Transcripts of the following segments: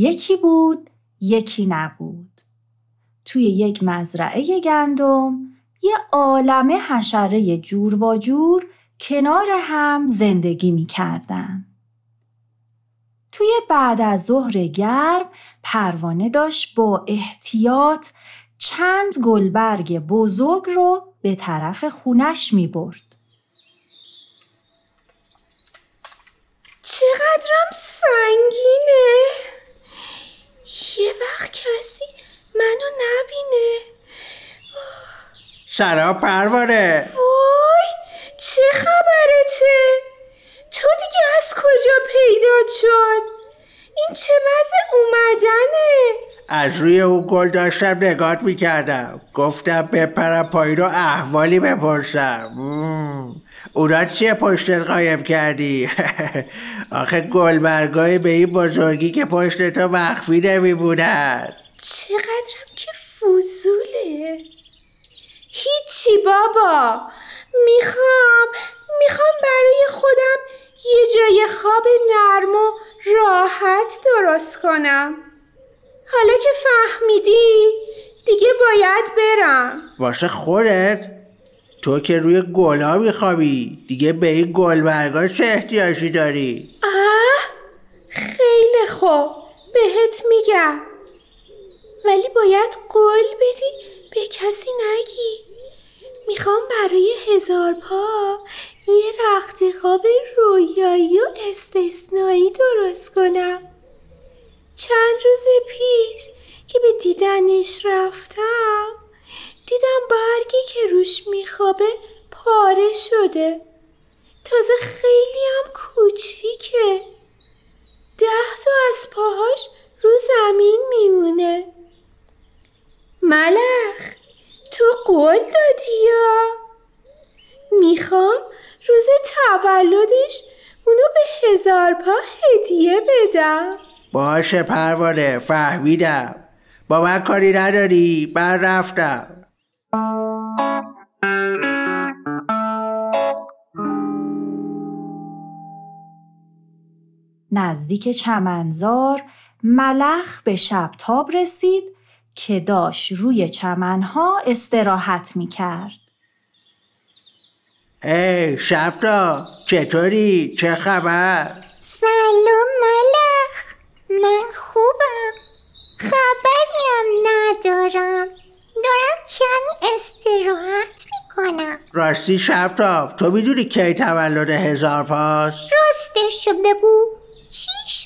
یکی بود یکی نبود توی یک مزرعه گندم یه عالمه حشره جور و جور کنار هم زندگی می کردن. توی بعد از ظهر گرم پروانه داشت با احتیاط چند گلبرگ بزرگ رو به طرف خونش می برد. چقدرم سنگینه یه وقت کسی منو نبینه. سلام پروانه وای چه خبرته؟ تو دیگه از کجا پیدا شد؟ این چه وضع اومدنه؟ از روی او گل داشتم نگات می‌کردم. گفتم بپرم پایین رو احوالی بپرسم. اونا چیه پشتت قایم کردی؟ آخه گلبرگای به این بزرگی که پشت تو مخفی نمیبونن چقدرم که فضوله. هیچی بابا. می‌خوام می‌خوام برای خودم یه جای خواب نرم و راحت درست کنم. حالا که فهمیدی دیگه باید برم. واسه خودت؟ تو که روی گلا میخوابی. دیگه به این گلبرگا چه احتیاجی داری؟ آه خیلی خوب. بهت میگم. ولی باید قول بدی به کسی نگی. می‌خوام برای هزار پا یه رخت خواب رویایی و استثنایی درست کنم. چند روز پیش که به دیدنش رفتم دیدم برگی که روش میخوابه پاره شده. تازه خیلی هم کوچیکه. ده تا از پاهاش رو زمین میمونه. ملخ تو قول دادی یا؟ می‌خوام روز تولدش اونو به هزار پا هدیه بدم. باشه پروانه فهمیدم. با من کاری نداری؟ من رفتم. نزدیک چمنزار ملخ به شبتاب رسید که داشت روی چمنها استراحت می کرد. ای شبتاب چطوری؟ چه خبر؟ سلام ملخ من خوبم خبریم ندارم دارم کمی استراحت می‌کنم راستی شبتاب تو می‌دونی کی تولد هزار پاس؟ راستشو بگو چی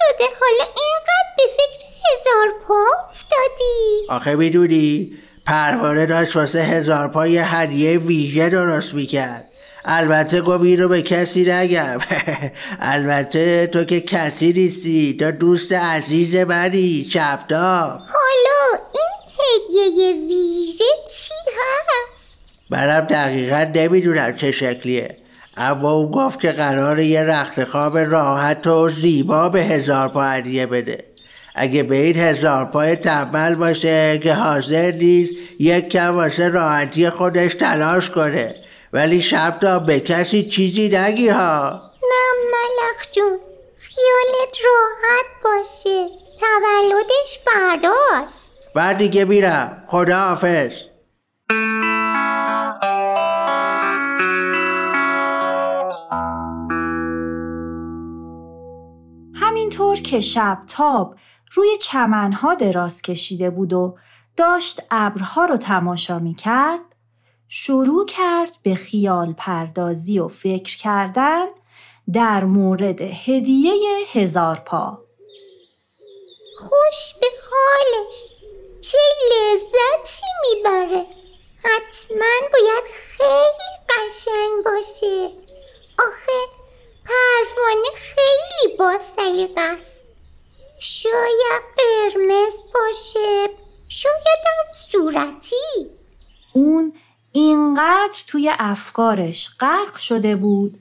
شده. حالا اینقدر به فکر هزار پا افتادی. آخه می‌دونی پروانه داشت واسه هزار پا یه هدیه ویژه درست می‌کرد. البته گفت رو به کسی نگم. البته تو که کسی نیستی تو دوست عزیز منی شبتاب حالا این هدیه ویژه چی هست؟ منم دقیقا نمی‌دونم چه شکلیه. اما گفت که قرار یه رخت خواب راحت و زیبا به هزار پا هدیه بده. اگه به این هزار پای تنبل باشه که حاضر نیست یک کم واسه راحتی خودش تلاش کنه. ولی شب تا به کسی چیزی نگی ها. نه ملخ جون خیالت راحت باشه. تولدش فرداست. بعد دیگه میرم. خدا حافظ که شب تاب روی چمنها دراز کشیده بود و داشت ابرها رو تماشا می کرد شروع کرد به خیال پردازی و فکر کردن در مورد هدیه هزار پا. خوش به حالش. چه لذتی می‌بره. حتما باید خیلی قشنگ باشه. آخه پروانه خیلی با است. شاید قرمز باشه. شاید صورتی. اون اینقدر توی افکارش غرق شده بود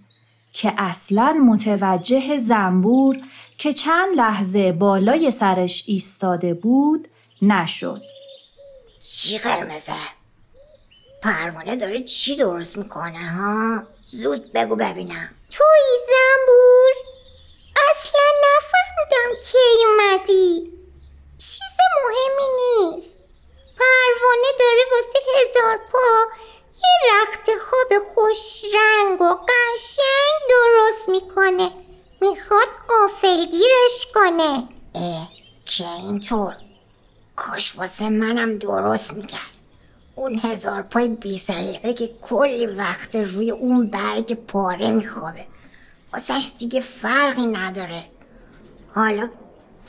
که اصلا متوجه زنبور که چند لحظه بالای سرش ایستاده بود نشد. چی قرمزه؟ پروانه داره چی درست می‌کنه ها؟ زود بگو ببینم. توی زنبور؟ اصلا نفهمیدم کی اومدی درست می‌کنه می‌خواد قافلگیرش کنه اه که اینطور کاش واسه منم درست می‌کرد. اون هزار پای بی سلیقه که کلی وقت روی اون برگ پاره میخوابه. واسهش دیگه فرقی نداره. حالا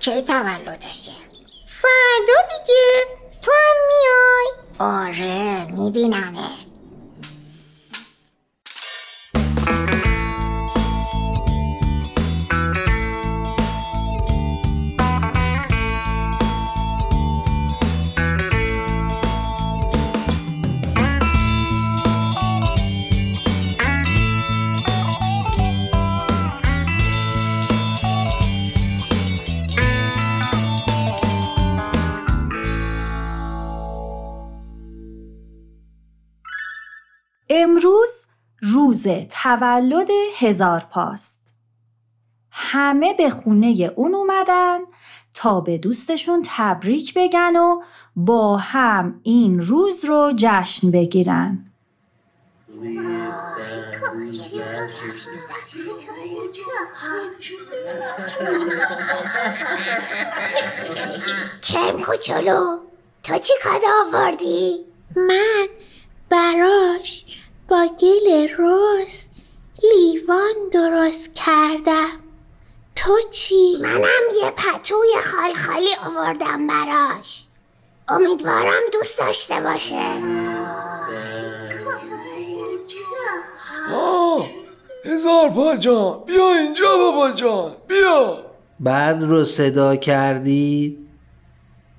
کی تولدشه؟ فردا دیگه. تو هم میای. آره میبینمه روز تولد هزار پاست. همه به خونه اون اومدن تا به دوستشون تبریک بگن و با هم این روز رو جشن بگیرن. کرم کوچولو تو چی کادا آوردی؟ من با گل روز لیوان درست کردم. تو چی؟ منم یه پتوی خالخالی آوردم براش. امیدوارم دوست داشته باشه. آه هزار پا جان بیا اینجا بابا جان بیا. بعد رو صدا کردید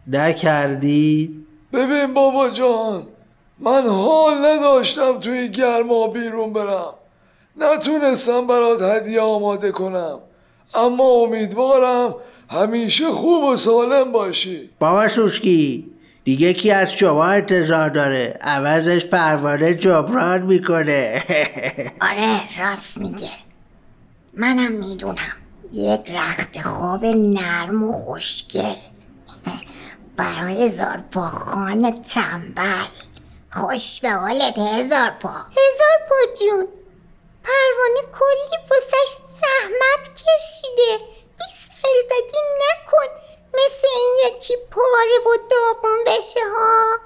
نکردید ببین بابا جان من حال نداشتم توی گرما بیرون برم. نتونستم برات هدیه آماده کنم. اما امیدوارم همیشه خوب و سالم باشی. بابا سوسکی دیگه کی از شما انتظار داره؟ عوضش پروانه جبران می‌کنه. آره راست میگه. منم می‌دونم. یک رخت خواب نرم و خوشگل. برای هزار پا خان تنبل. خوش به حالت هزار پا. هزار پا جون. پروانه کلی واسش زحمت کشیده. بی سلیقگی نکن. مثل این یکی پاره و داغون بشه ها.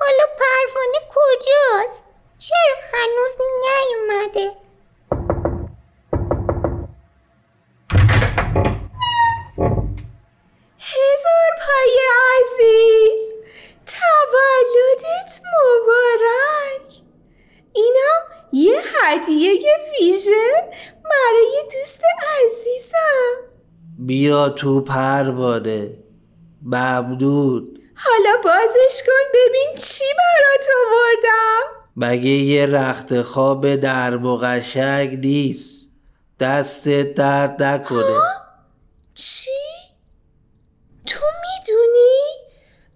حالا پروانه کجاست؟ چرا هنوز نیومده؟ تولدت مبارک. اینم یه هدیه ویژه برای دوست عزیزم. بیا تو پروانه. ممنون. حالا بازش کن ببین چی برات آوردم. مگه یه رخت خواب در و قشنگ نیست؟ دست درد نکنه. چی؟ تو می‌دونی؟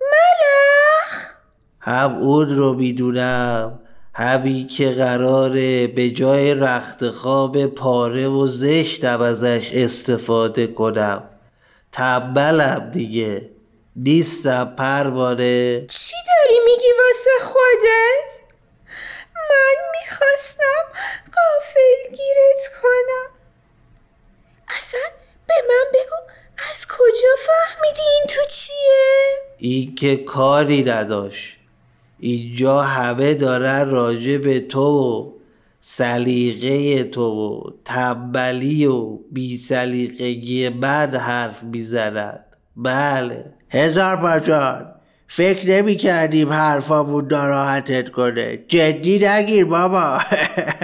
ملخ هم اون رو می‌دونم. همین که قراره به جای رخت خواب پاره و زشتم ازش استفاده کنم. تنبلم دیگه. نیستم پروانه. چی داری میگی واسه خودت؟ من می‌خواستم قافل گیرت کنم. اصلا به من بگو از کجا فهمیدی این تو چیه؟ این که کاری نداشت. اینجا همه دارن راجع به تو و سلیقه تو و تنبلی و بی سلیقگی من حرف می‌زنند بله. هزار باجان فکر نمی کردیم حرفامون ناراحتت کنه. جدی نگیر بابا.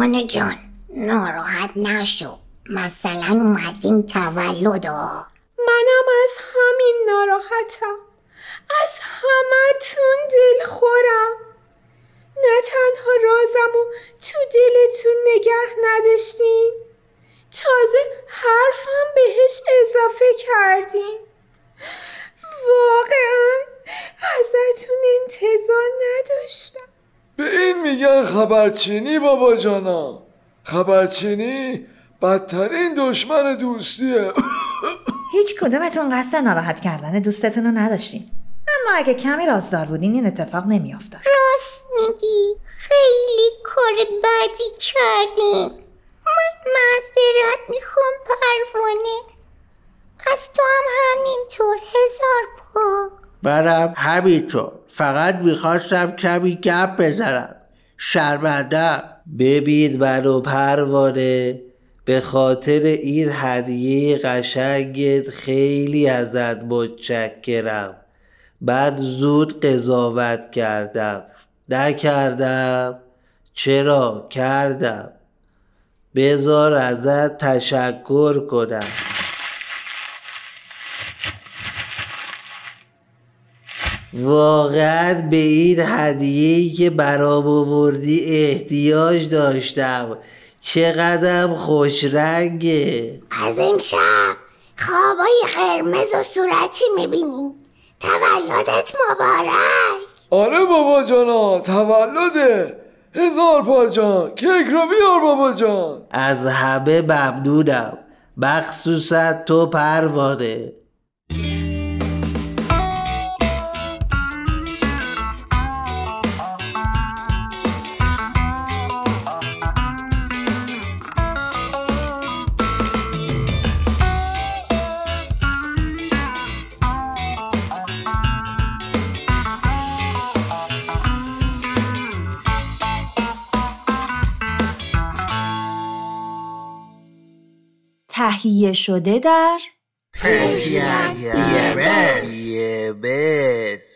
پروانه جان ناراحت نشو. مثلا اومدیم تولد منم از همین ناراحتم. از همتون دلخورم نه تنها رازم و تو دلتون نگه نداشتین تازه حرفم بهش اضافه کردین. واقعا ازتون انتظار نداشتم. میگن خبرچینی بابا جانا. خبرچینی بدترین دشمن دوستیه. هیچ کدومتون قصد ناراحت کردن دوستتون رو نداشتین. اما اگه کمی رازدار بودین این اتفاق نمیافتاد. راست میگی. خیلی کار بدی کردیم من معذرت می‌خوام پروانه. از تو هم همینطور هزار پا. منم همینطور. فقط می‌خواستم کمی گپ بزنم. شرمنده. ببین منو پروانه. به خاطر این هدیه قشنگت خیلی ازت متشکرم. من زود قضاوت کردم. نکردم. چرا؟ کردم. بذار ازت تشکر کنم. واقعا به این هدیه‌ای که برام آوردی احتیاج داشتم. چقدر خوش رنگه از امشب خوابای قرمز و صورتی می‌بینیم تولدت مبارک. آره بابا جانا تولده. هزار پا جان کیک رو بیار بابا جان. از همه ممنونم. مخصوصا تو پروانه. تهیه شده در پرژین بس.